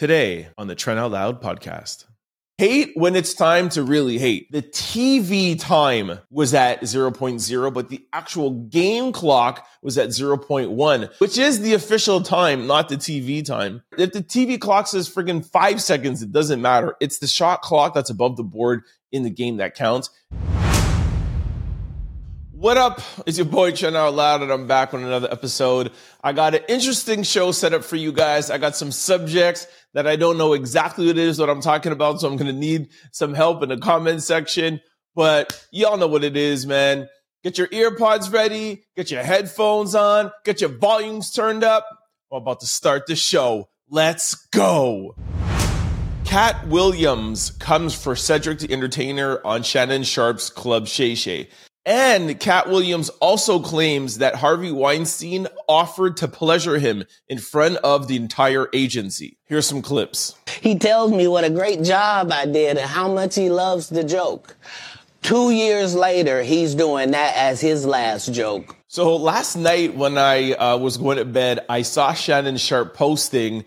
Today on the Trent Out Loud podcast. Hate when it's time to really hate. The TV time was at 0.0, but the actual game clock was at 0.1, which is the official time, not the TV time. If the TV clock says friggin' five seconds, it doesn't matter. It's the shot clock that's above the board in the game that counts. What up? It's your boy Trent Out Loud, and I'm back with another episode. I got an interesting show set up for you guys. I got some subjects that I don't know exactly what it is what I'm talking about, so I'm gonna need some help in the comment section. But y'all know what it is, man. Get your earpods ready, get your headphones on, get your volumes turned up. I'm about to start the show. Let's go. Katt Williams comes for Cedric the Entertainer on Shannon Sharpe's Club Shay Shay. And Katt Williams also claims that Harvey Weinstein offered to pleasure him in front of the entire agency. Here's some clips. He tells me what a great job I did and how much he loves the joke. Two years later, he's doing that as his last joke. So last night when I uh, was going to bed, I saw Shannon Sharpe posting,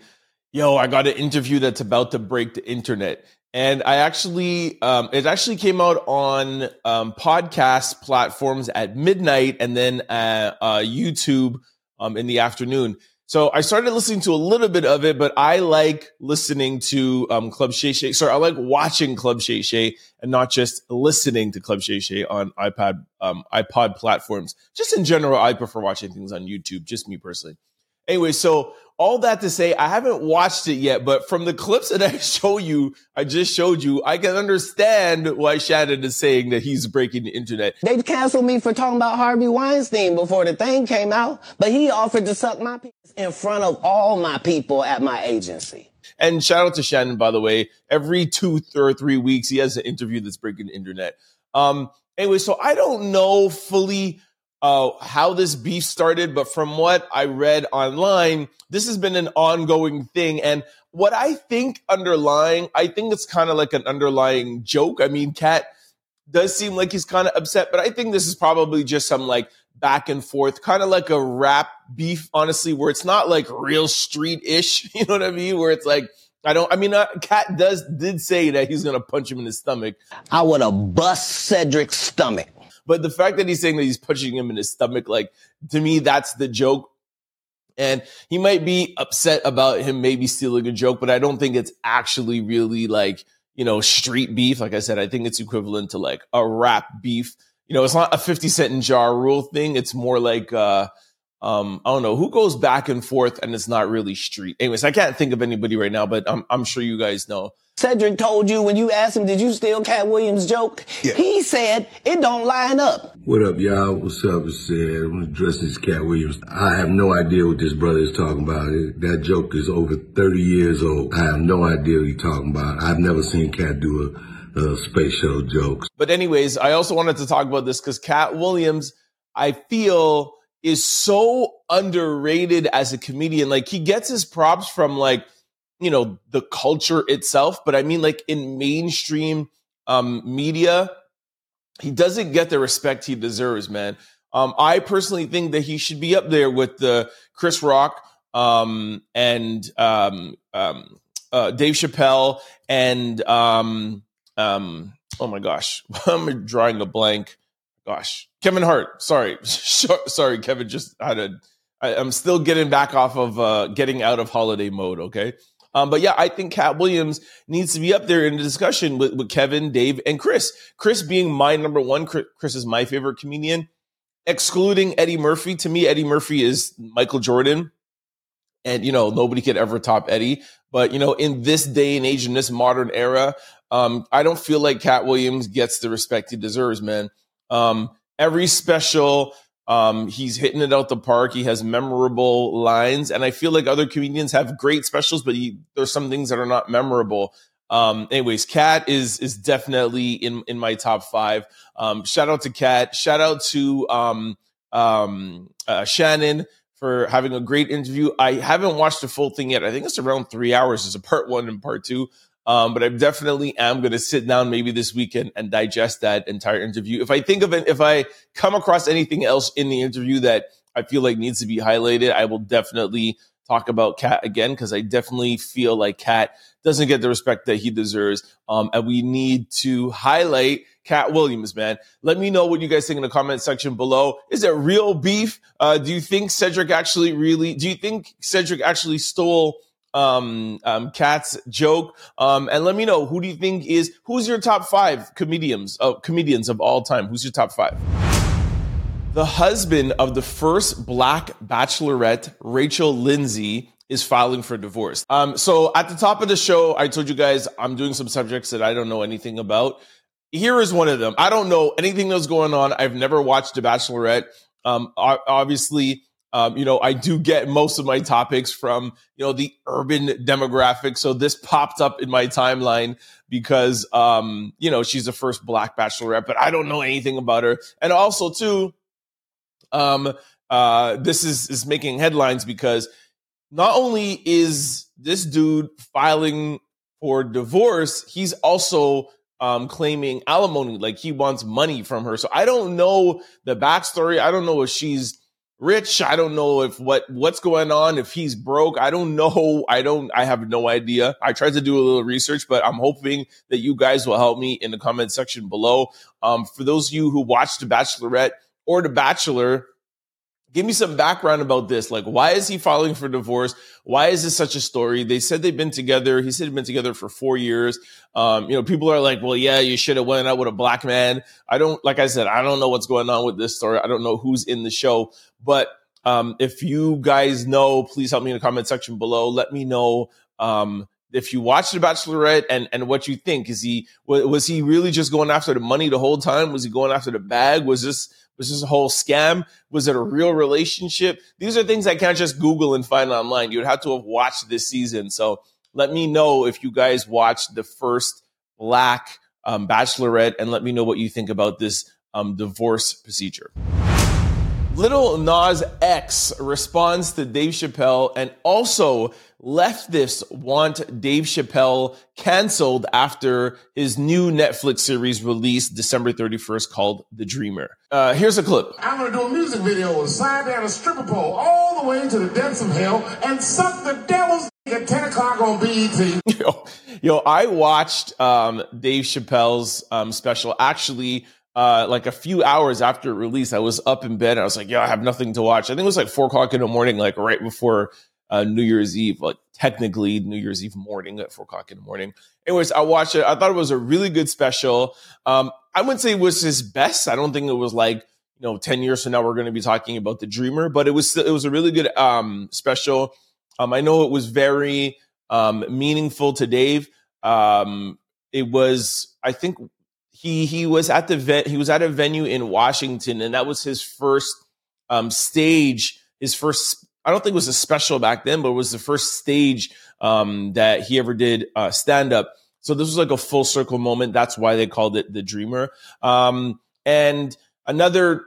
yo, I got an interview that's about to break the internet and I actually, um, it actually came out on um, podcast platforms at midnight, and then at uh, YouTube um, in the afternoon. So I started listening to a little bit of it, but I like listening to um, Club Shay Shay. Sorry, I like watching Club Shay Shay and not just listening to Club Shay Shay on iPad, um, iPod platforms. Just in general, I prefer watching things on YouTube. Just me personally. Anyway, so all that to say, I haven't watched it yet, but from the clips that I show you, I just showed you, I can understand why Shannon is saying that he's breaking the internet. They canceled me for talking about Harvey Weinstein before the thing came out, but he offered to suck my penis in front of all my people at my agency. And shout out to Shannon, by the way. Every two or three weeks, he has an interview that's breaking the internet. Um, anyway, so I don't know fully uh, how this beef started, but from what I read online, this has been an ongoing thing. And what I think underlying, I think it's kind of like an underlying joke. I mean, Katt does seem like he's kind of upset, but I think this is probably just some like back and forth, kind of like a rap beef, honestly, where it's not like real street ish. You know what I mean? Where it's like, I don't. I mean, uh, does did say that he's gonna punch him in his stomach. I would have bust Cedric's stomach. But the fact that he's saying that he's punching him in his stomach, like to me, that's the joke. And he might be upset about him maybe stealing a joke, but I don't think it's actually really like, you know, street beef. Like I said, I think it's equivalent to like a rap beef. You know, it's not a 50 cent in Ja Rule thing. It's more like, uh, um, I don't know who goes back and forth and it's not really street. Anyways, I can't think of anybody right now, but I'm, I'm sure you guys know. Cedric told you when you asked him, did you steal Katt Williams' joke? Yeah. He said it don't line up. What up, y'all? What's up? It's uh, I'm gonna address this Katt Williams. I have no idea what this brother is talking about. That joke is over 30 years old. I have no idea what he's talking about. I've never seen Katt do a, a space shuttle joke. But anyways, I also wanted to talk about this because Katt Williams, I feel is so underrated as a comedian. Like he gets his props from like you know the culture itself but i mean like in mainstream um media he doesn't get the respect he deserves man. Um i personally think that he should be up there with the chris rock um and um um uh, dave chappelle and um um oh my gosh i'm drawing a blank. Gosh kevin hart. Sorry. Sorry kevin just had a I, i'm still getting back off of uh getting out of holiday mode okay um, but yeah, I think Katt Williams needs to be up there in the discussion with, with Kevin, Dave, and Chris. Chris being my number one. Chris is my favorite comedian. Excluding Eddie Murphy, to me, Eddie Murphy is Michael Jordan. And, you know, nobody could ever top Eddie. But, you know, in this day and age, in this modern era, um, I don't feel like Katt Williams gets the respect he deserves, man. Um, every special, um, he's hitting it out the park. He has memorable lines, and I feel like other comedians have great specials, but he, there's some things that are not memorable. Um, anyways, Katt is is definitely in in my top five. Um, shout out to Katt. Shout out to um, um, uh, Shannon for having a great interview. I haven't watched the full thing yet. I think it's around three hours. It's a part one and part two. Um, but I definitely am going to sit down maybe this weekend and digest that entire interview. If I think of it, if I come across anything else in the interview that I feel like needs to be highlighted, I will definitely talk about Katt again because I definitely feel like Katt doesn't get the respect that he deserves. Um, and we need to highlight Katt Williams, man. Let me know what you guys think in the comment section below. Is it real beef? Uh, do you think Cedric actually really, do you think Cedric actually stole um, um, Katt's joke? Um, and let me know who do you think is, who's your top five comedians, uh, comedians of all time? Who's your top five? The husband of the first black bachelorette, Rachel Lindsay, is filing for divorce. Um, so at the top of the show, I told you guys I'm doing some subjects that I don't know anything about. Here is one of them. I don't know anything that's going on. I've never watched The Bachelorette. Um, obviously, um, you know, I do get most of my topics from, you know, the urban demographic. So this popped up in my timeline because, um, you know, she's the first black bachelorette, but I don't know anything about her. And also, too, um, uh, this is, is making headlines because not only is this dude filing for divorce, he's also um, claiming alimony, like he wants money from her. So I don't know the backstory. I don't know if she's rich. I don't know if what what's going on. If he's broke, I don't know. I don't. I have no idea. I tried to do a little research, but I'm hoping that you guys will help me in the comment section below. Um, for those of you who watched The Bachelorette or The Bachelor, Give me some background about this. Like, why is he filing for divorce? Why is this such a story? They said they've been together. He said they've been together for four years. Um, you know, people are like, well, yeah, you should have went out with a black man. I don't, like I said, I don't know what's going on with this story. I don't know who's in the show, but um, if you guys know, please help me in the comment section below. Let me know um, if you watched The Bachelorette and and what you think. Is he was he really just going after the money the whole time? Was he going after the bag? Was this was this a whole scam? Was it a real relationship? These are things I can't just Google and find online. You'd have to have watched this season. So let me know if you guys watched the first Black um, Bachelorette and let me know what you think about this um, divorce procedure. Lil Nas X responds to Dave Chappelle and also leftists want Dave Chappelle canceled after his new Netflix series released December 31st called The Dreamer. Uh, here's a clip. I'm going to do a music video and slide down a stripper pole all the way to the depths of hell and suck the devil's at 10 o'clock on BET. Yo, yo I watched um, Dave Chappelle's um, special actually uh, like a few hours after it released, I was up in bed. I was like, "Yeah, I have nothing to watch." I think it was like four o'clock in the morning, like right before uh, New Year's Eve, like technically New Year's Eve morning at four o'clock in the morning. Anyways, I watched it. I thought it was a really good special. Um, I wouldn't say it was his best. I don't think it was like you know, ten years from now we're going to be talking about the Dreamer, but it was it was a really good um, special. Um, I know it was very um, meaningful to Dave. Um, it was, I think, he he was at the vet he was at a venue in Washington and that was his first um, stage his first I don't think it was a special back then but it was the first stage um, that he ever did uh, stand up so this was like a full circle moment. That's why they called it the dreamer. Um, and another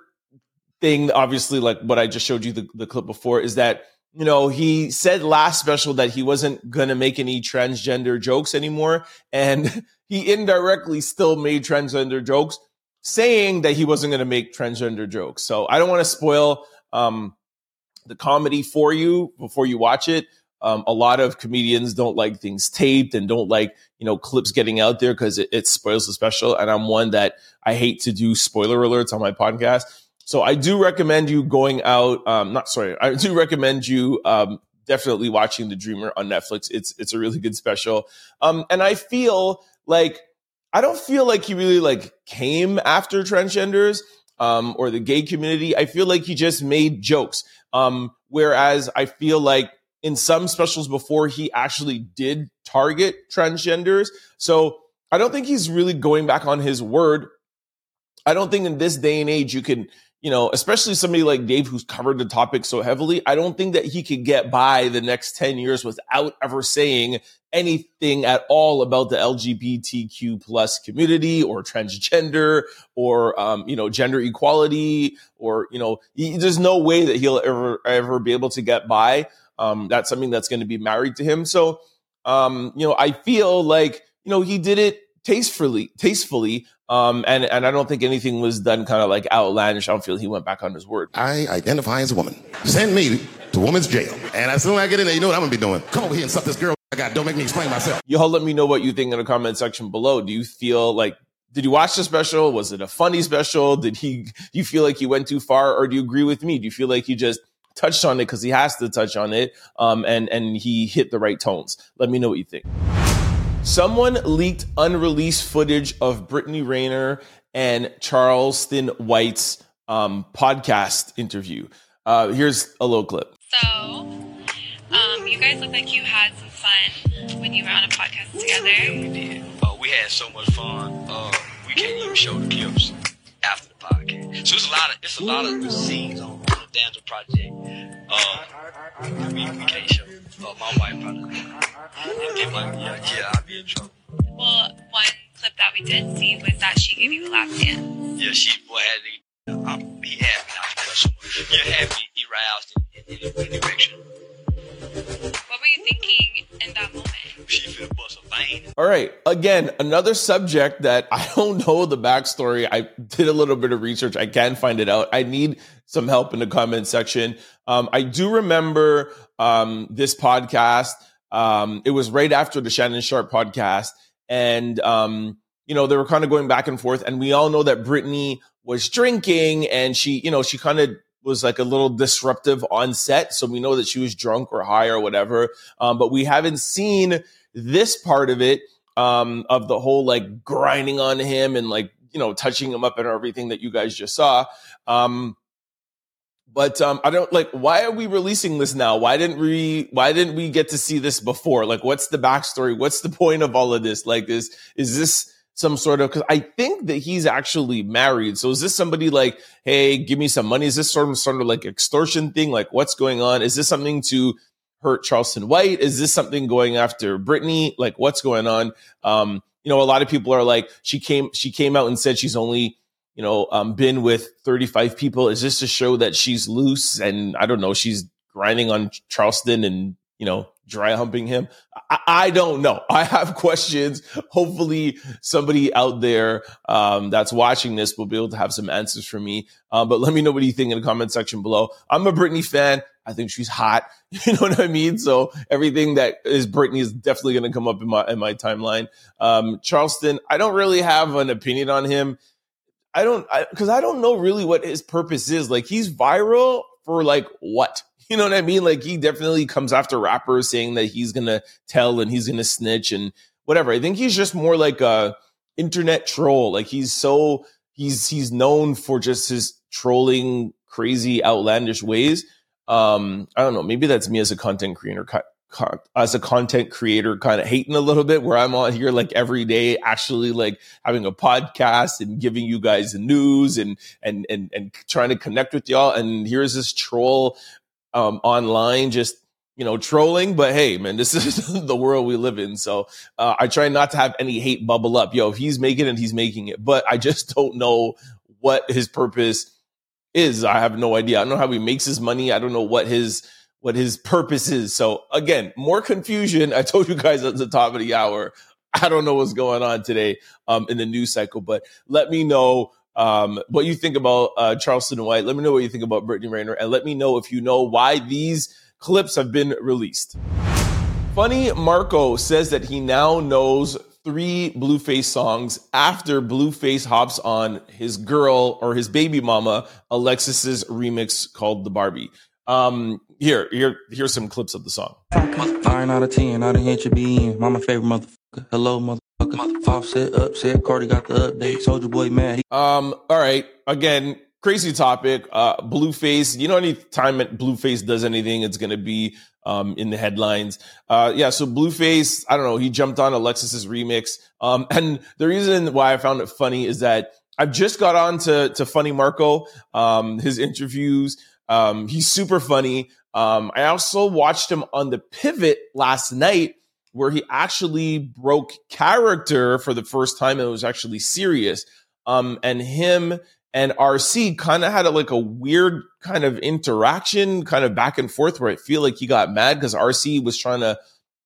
thing obviously like what I just showed you the, the clip before is that you know, he said last special that he wasn't going to make any transgender jokes anymore. And he indirectly still made transgender jokes, saying that he wasn't going to make transgender jokes. So I don't want to spoil um, the comedy for you before you watch it. Um, a lot of comedians don't like things taped and don't like you know clips getting out there because it, it spoils the special. And I'm one that I hate to do spoiler alerts on my podcast. So I do recommend you going out. Um, not sorry, I do recommend you um, definitely watching The Dreamer on Netflix. It's it's a really good special. Um, and I feel like I don't feel like he really like came after transgenders um, or the gay community. I feel like he just made jokes. Um, whereas I feel like in some specials before he actually did target transgenders. So I don't think he's really going back on his word. I don't think in this day and age you can you know, especially somebody like Dave who's covered the topic so heavily, I don't think that he could get by the next 10 years without ever saying anything at all about the LGBTQ plus community or transgender or, um, you know, gender equality or, you know, he, there's no way that he'll ever, ever be able to get by. Um, that's something that's going to be married to him. So, um, you know, I feel like, you know, he did it tastefully, tastefully. Um, and, and I don't think anything was done kind of like outlandish. I don't feel he went back on his word. I identify as a woman. Send me to women's jail. And as soon as I get in there, you know what I'm gonna be doing? Come over here and suck this girl. I got. Don't make me explain myself. Y'all let me know what you think in the comment section below. Do you feel like did you watch the special? Was it a funny special? Did he do you feel like he went too far, or do you agree with me? Do you feel like he just touched on it because he has to touch on it, um, and and he hit the right tones? Let me know what you think. Someone leaked unreleased footage of Brittany Renner and Charleston White's um, podcast interview. Uh, here's a little clip. So, um, you guys look like you had some fun when you were on a podcast together. Yeah, we did. Uh, we had so much fun. Uh, we can't even show the clips after the podcast. So it's a lot of it's a lot of scenes on, on the Damsel Project. Uh, we, we can't show. Uh, my. It, might, yeah, yeah, I'll be in trouble. Well, one clip that we did see was that she gave you a lap dance. Yeah, she boy had to. Um, he had me not because. Yeah, had me aroused in, in, in, in erection. What were you thinking All right. Again, another subject that I don't know the backstory. I did a little bit of research. I can find it out. I need some help in the comment section. Um, I do remember um, this podcast. Um, it was right after the Shannon Sharpe podcast. And, um, you know, they were kind of going back and forth. And we all know that Brittany was drinking and she, you know, she kind of was like a little disruptive on set. So we know that she was drunk or high or whatever. Um, but we haven't seen this part of it, um, of the whole like grinding on him and like, you know, touching him up and everything that you guys just saw. Um, but um, I don't like. Why are we releasing this now? Why didn't we? Why didn't we get to see this before? Like, what's the backstory? What's the point of all of this? Like, is is this some sort of? Because I think that he's actually married. So is this somebody like, hey, give me some money? Is this sort of sort of like extortion thing? Like, what's going on? Is this something to hurt Charleston White? Is this something going after Brittany? Like, what's going on? Um, you know, a lot of people are like, she came, she came out and said she's only you know, um, been with 35 people? Is this to show that she's loose and I don't know, she's grinding on Charleston and, you know, dry humping him? I, I don't know. I have questions. Hopefully somebody out there, um, that's watching this will be able to have some answers for me. Um, but let me know what you think in the comment section below. I'm a Brittany fan. I think she's hot. You know what I mean? So everything that is Brittany is definitely going to come up in my, in my timeline. Um, Charleston, I don't really have an opinion on him. I don't because I, I, don't know really what his purpose is. Like he's viral for like what? You know what I mean? Like he definitely comes after rappers saying that he's gonna tell and he's gonna snitch and whatever. I think he's just more like a internet troll. Like he's so he's he's known for just his trolling crazy outlandish ways. Um, I don't know. Maybe that's me as a content creator as a content creator kind of hating a little bit where I'm on here like every day actually like having a podcast and giving you guys the news and and and and trying to connect with y'all. And here's this troll um online just you know trolling but hey man this is the world we live in. So uh, I try not to have any hate bubble up. Yo if he's making it he's making it. But I just don't know what his purpose is I have no idea I don't know how he makes his money I don't know what his what his purpose is. So again, more confusion. I told you guys at the top of the hour. I don't know what's going on today um, in the news cycle, but let me know um, what you think about uh, Charleston White. Let me know what you think about Brittany Renner, and let me know if you know why these clips have been released. Funny Marco says that he now knows three Blueface songs after Blueface hops on his girl or his baby mama Alexis's remix called The Barbie. Um, here, here, here's some clips of the song. Nine out of ten, I didn't hit your being. Mama favorite motherfucker. Hello, motherfucker. Offset, upset. Cardi got the update. Soldier boy mad. Um, all right. Again, crazy topic. Uh, Blueface. You know, anytime Blueface does anything, it's gonna be um in the headlines. Uh, yeah. So Blueface, I don't know. He jumped on Alexis's remix. Um, and the reason why I found it funny is that I've just got on to to Funny Marco. Um, his interviews. Um, he's super funny. Um, I also watched him on the pivot last night where he actually broke character for the first time and it was actually serious. Um, and him and RC kind of had a, like a weird kind of interaction, kind of back and forth where I feel like he got mad because RC was trying to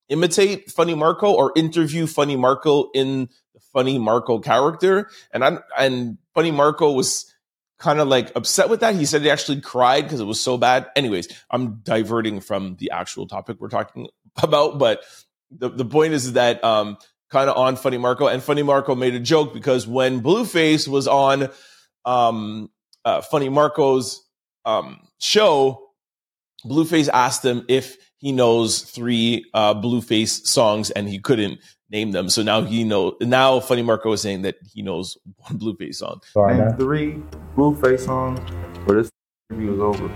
imitate Funny Marco or interview Funny Marco in the Funny Marco character. And I and Funny Marco was kind of like upset with that. He said he actually cried because it was so bad. Anyways, I'm diverting from the actual topic we're talking about, but the, the point is that um, kind of on Funny Marco, and Funny Marco made a joke because when Blueface was on um, uh, Funny Marco's um, show, Blueface asked him if he knows three uh, Blueface songs, and he couldn't name them. So now he know. Now Funny Marco is saying that he knows one Blueface song. Name three Blueface songs, or this interview is over.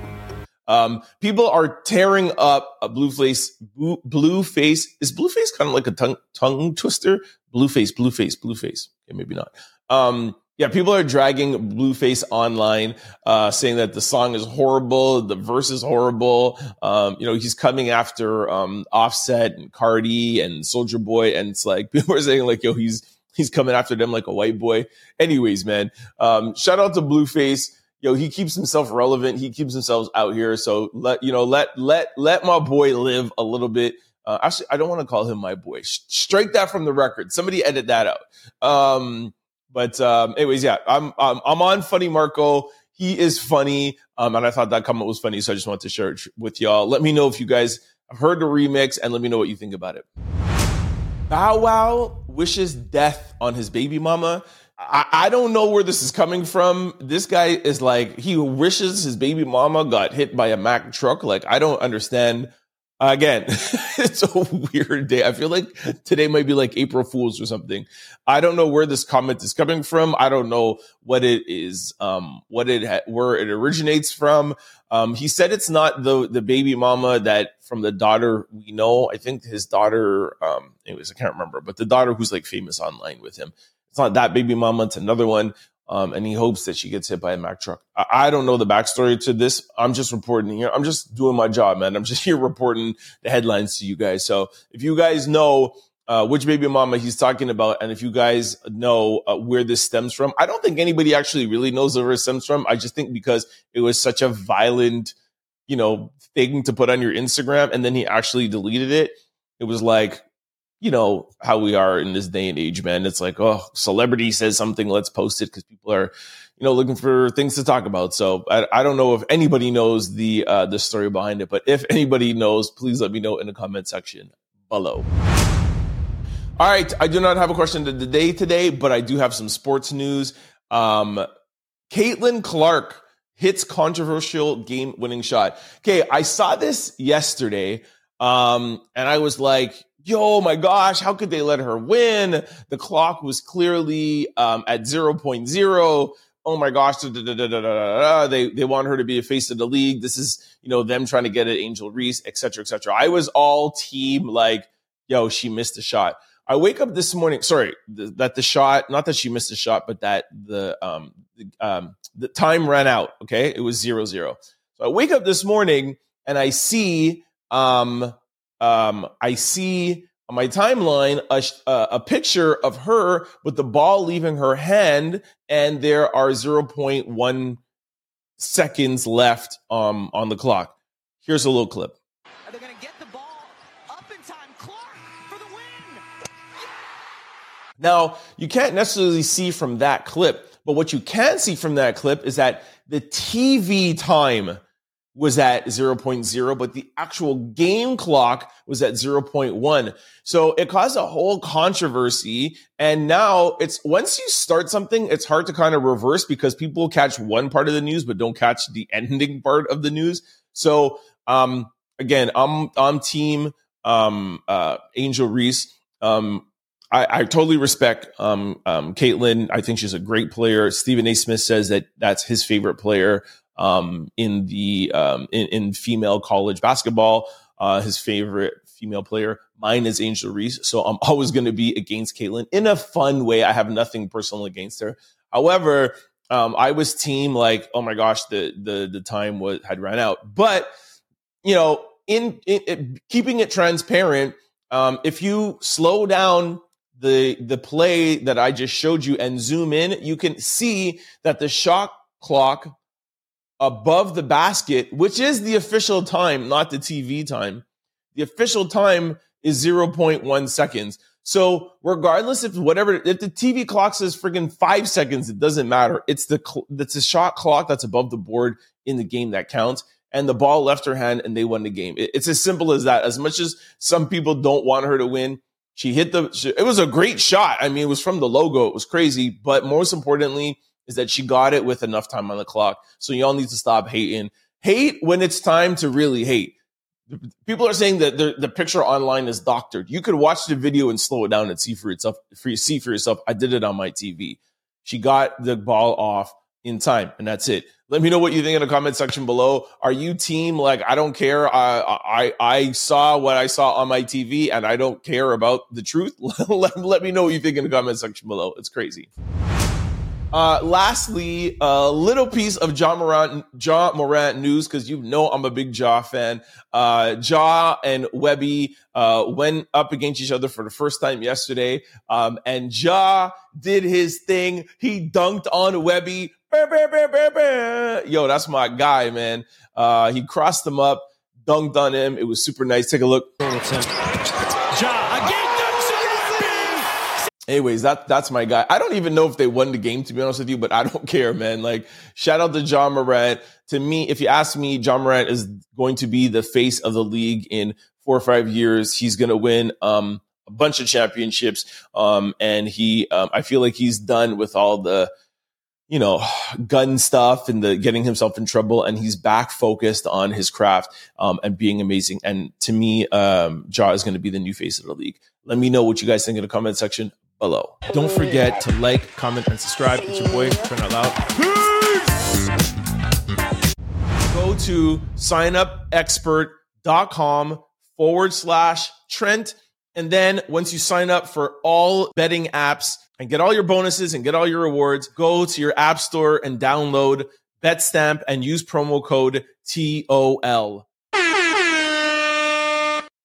Um, people are tearing up a Blueface. Blueface is Blueface kind of like a tongue tongue twister. Blueface, Blueface, Blueface. Okay, maybe not. Um, yeah, people are dragging Blueface online, uh, saying that the song is horrible, the verse is horrible. Um, you know, he's coming after um, Offset and Cardi and Soldier Boy, and it's like people are saying like, yo, he's he's coming after them like a white boy. Anyways, man, um, shout out to Blueface. Yo, he keeps himself relevant. He keeps himself out here. So let you know, let let let my boy live a little bit. Uh, actually, I don't want to call him my boy. Strike that from the record. Somebody edit that out. Um, but um, anyways, yeah, I'm, I'm I'm on Funny Marco. He is funny, um, and I thought that comment was funny, so I just wanted to share it with y'all. Let me know if you guys have heard the remix, and let me know what you think about it. Bow Wow wishes death on his baby mama. I, I don't know where this is coming from. This guy is like he wishes his baby mama got hit by a Mack truck. Like I don't understand Again, it's a weird day. I feel like today might be like April Fools or something. I don't know where this comment is coming from. I don't know what it is, um, what it ha- where it originates from. Um, he said it's not the the baby mama that from the daughter we know. I think his daughter, um, anyways, I can't remember, but the daughter who's like famous online with him. It's not that baby mama. It's another one. Um, and he hopes that she gets hit by a Mack truck. I, I, don't know the backstory to this. I'm just reporting here. I'm just doing my job, man. I'm just here reporting the headlines to you guys. So if you guys know uh, which baby mama he's talking about, and if you guys know uh, where this stems from, I don't think anybody actually really knows where it stems from. I just think because it was such a violent, you know, thing to put on your Instagram, and then he actually deleted it. It was like, you know how we are in this day and age, man. It's like, oh, celebrity says something, let's post it because people are, you know, looking for things to talk about. So I, I don't know if anybody knows the uh, the story behind it, but if anybody knows, please let me know in the comment section below. All right, I do not have a question of the day today, but I do have some sports news. Um, Caitlin Clark hits controversial game-winning shot. Okay, I saw this yesterday, um, and I was like, yo, my gosh, how could they let her win? The clock was clearly um, at 0.0. Oh my gosh, da, da, da, they they want her to be a face of the league. This is you know them trying to get at Angel Reese, etc., cetera, et cetera. I was all team like, yo, she missed a shot. I wake up this morning. Sorry, th- that the shot, not that she missed a shot, but that the um the, um the time ran out. Okay, it was zero zero. So I wake up this morning and I see um um, I see on my timeline a, uh, a picture of her with the ball leaving her hand, and there are 0.1 seconds left um, on the clock. Here's a little clip. Are they going to get the ball up in time? Clark for the win. Yeah! Now, you can't necessarily see from that clip, but what you can see from that clip is that the TV time was at 0.0, but the actual game clock was at 0.1. So it caused a whole controversy. And now it's once you start something, it's hard to kind of reverse because people catch one part of the news, but don't catch the ending part of the news. So, um, again, I'm, I'm team, um, uh, Angel Reese. Um, I, I, totally respect um, um, Caitlin. I think she's a great player. Stephen A. Smith says that that's his favorite player um, in the um, in, in, female college basketball. Uh, his favorite female player, mine is Angel Reese. So I'm always going to be against Caitlin in a fun way. I have nothing personal against her. However, um, I was team like, oh my gosh, the the the time was had run out. But you know, in, in, in keeping it transparent, um, if you slow down the the play that I just showed you and zoom in, you can see that the shot clock above the basket, which is the official time, not the TV time. The official time is 0.1 seconds. So regardless if whatever, if the TV clock says friggin' five seconds, it doesn't matter. It's the, it's a shot clock that's above the board in the game that counts. And the ball left her hand and they won the game. It, it's as simple as that. As much as some people don't want her to win, she hit the, she, it was a great shot. I mean, it was from the logo. It was crazy. But most importantly is that she got it with enough time on the clock. So y'all need to stop hating. Hate when it's time to really hate people are saying that the, the picture online is doctored. You could watch the video and slow it down and see for yourself. For see for yourself. I did it on my TV. She got the ball off in time, and that's it. Let me know what you think in the comment section below. Are you team like I don't care? I I I saw what I saw on my TV, and I don't care about the truth. let, let me know what you think in the comment section below. It's crazy. Uh, lastly, a little piece of John Morant, Ja Morant news because you know I'm a big Ja fan. Uh, Ja and Wemby uh, went up against each other for the first time yesterday, um, and Ja did his thing. He dunked on Wemby. Yo, that's my guy, man. Uh, he crossed him up, dunked on him. It was super nice. Take a look. Anyways, that that's my guy. I don't even know if they won the game to be honest with you, but I don't care, man. Like shout out to Ja Morant. To me, if you ask me, Ja Morant is going to be the face of the league in four or five years. He's going to win um, a bunch of championships, um, and he, um, I feel like he's done with all the, you know, gun stuff and the getting himself in trouble, and he's back focused on his craft um, and being amazing. And to me, um, is going to be the new face of the league. Let me know what you guys think in the comment section below. Don't forget to like, comment, and subscribe. It's your boy, Trent Out Loud. Peace! Go to signupexpert.com forward slash Trent. And then once you sign up for all betting apps and get all your bonuses and get all your rewards, go to your app store and download BetStamp and use promo code TOL.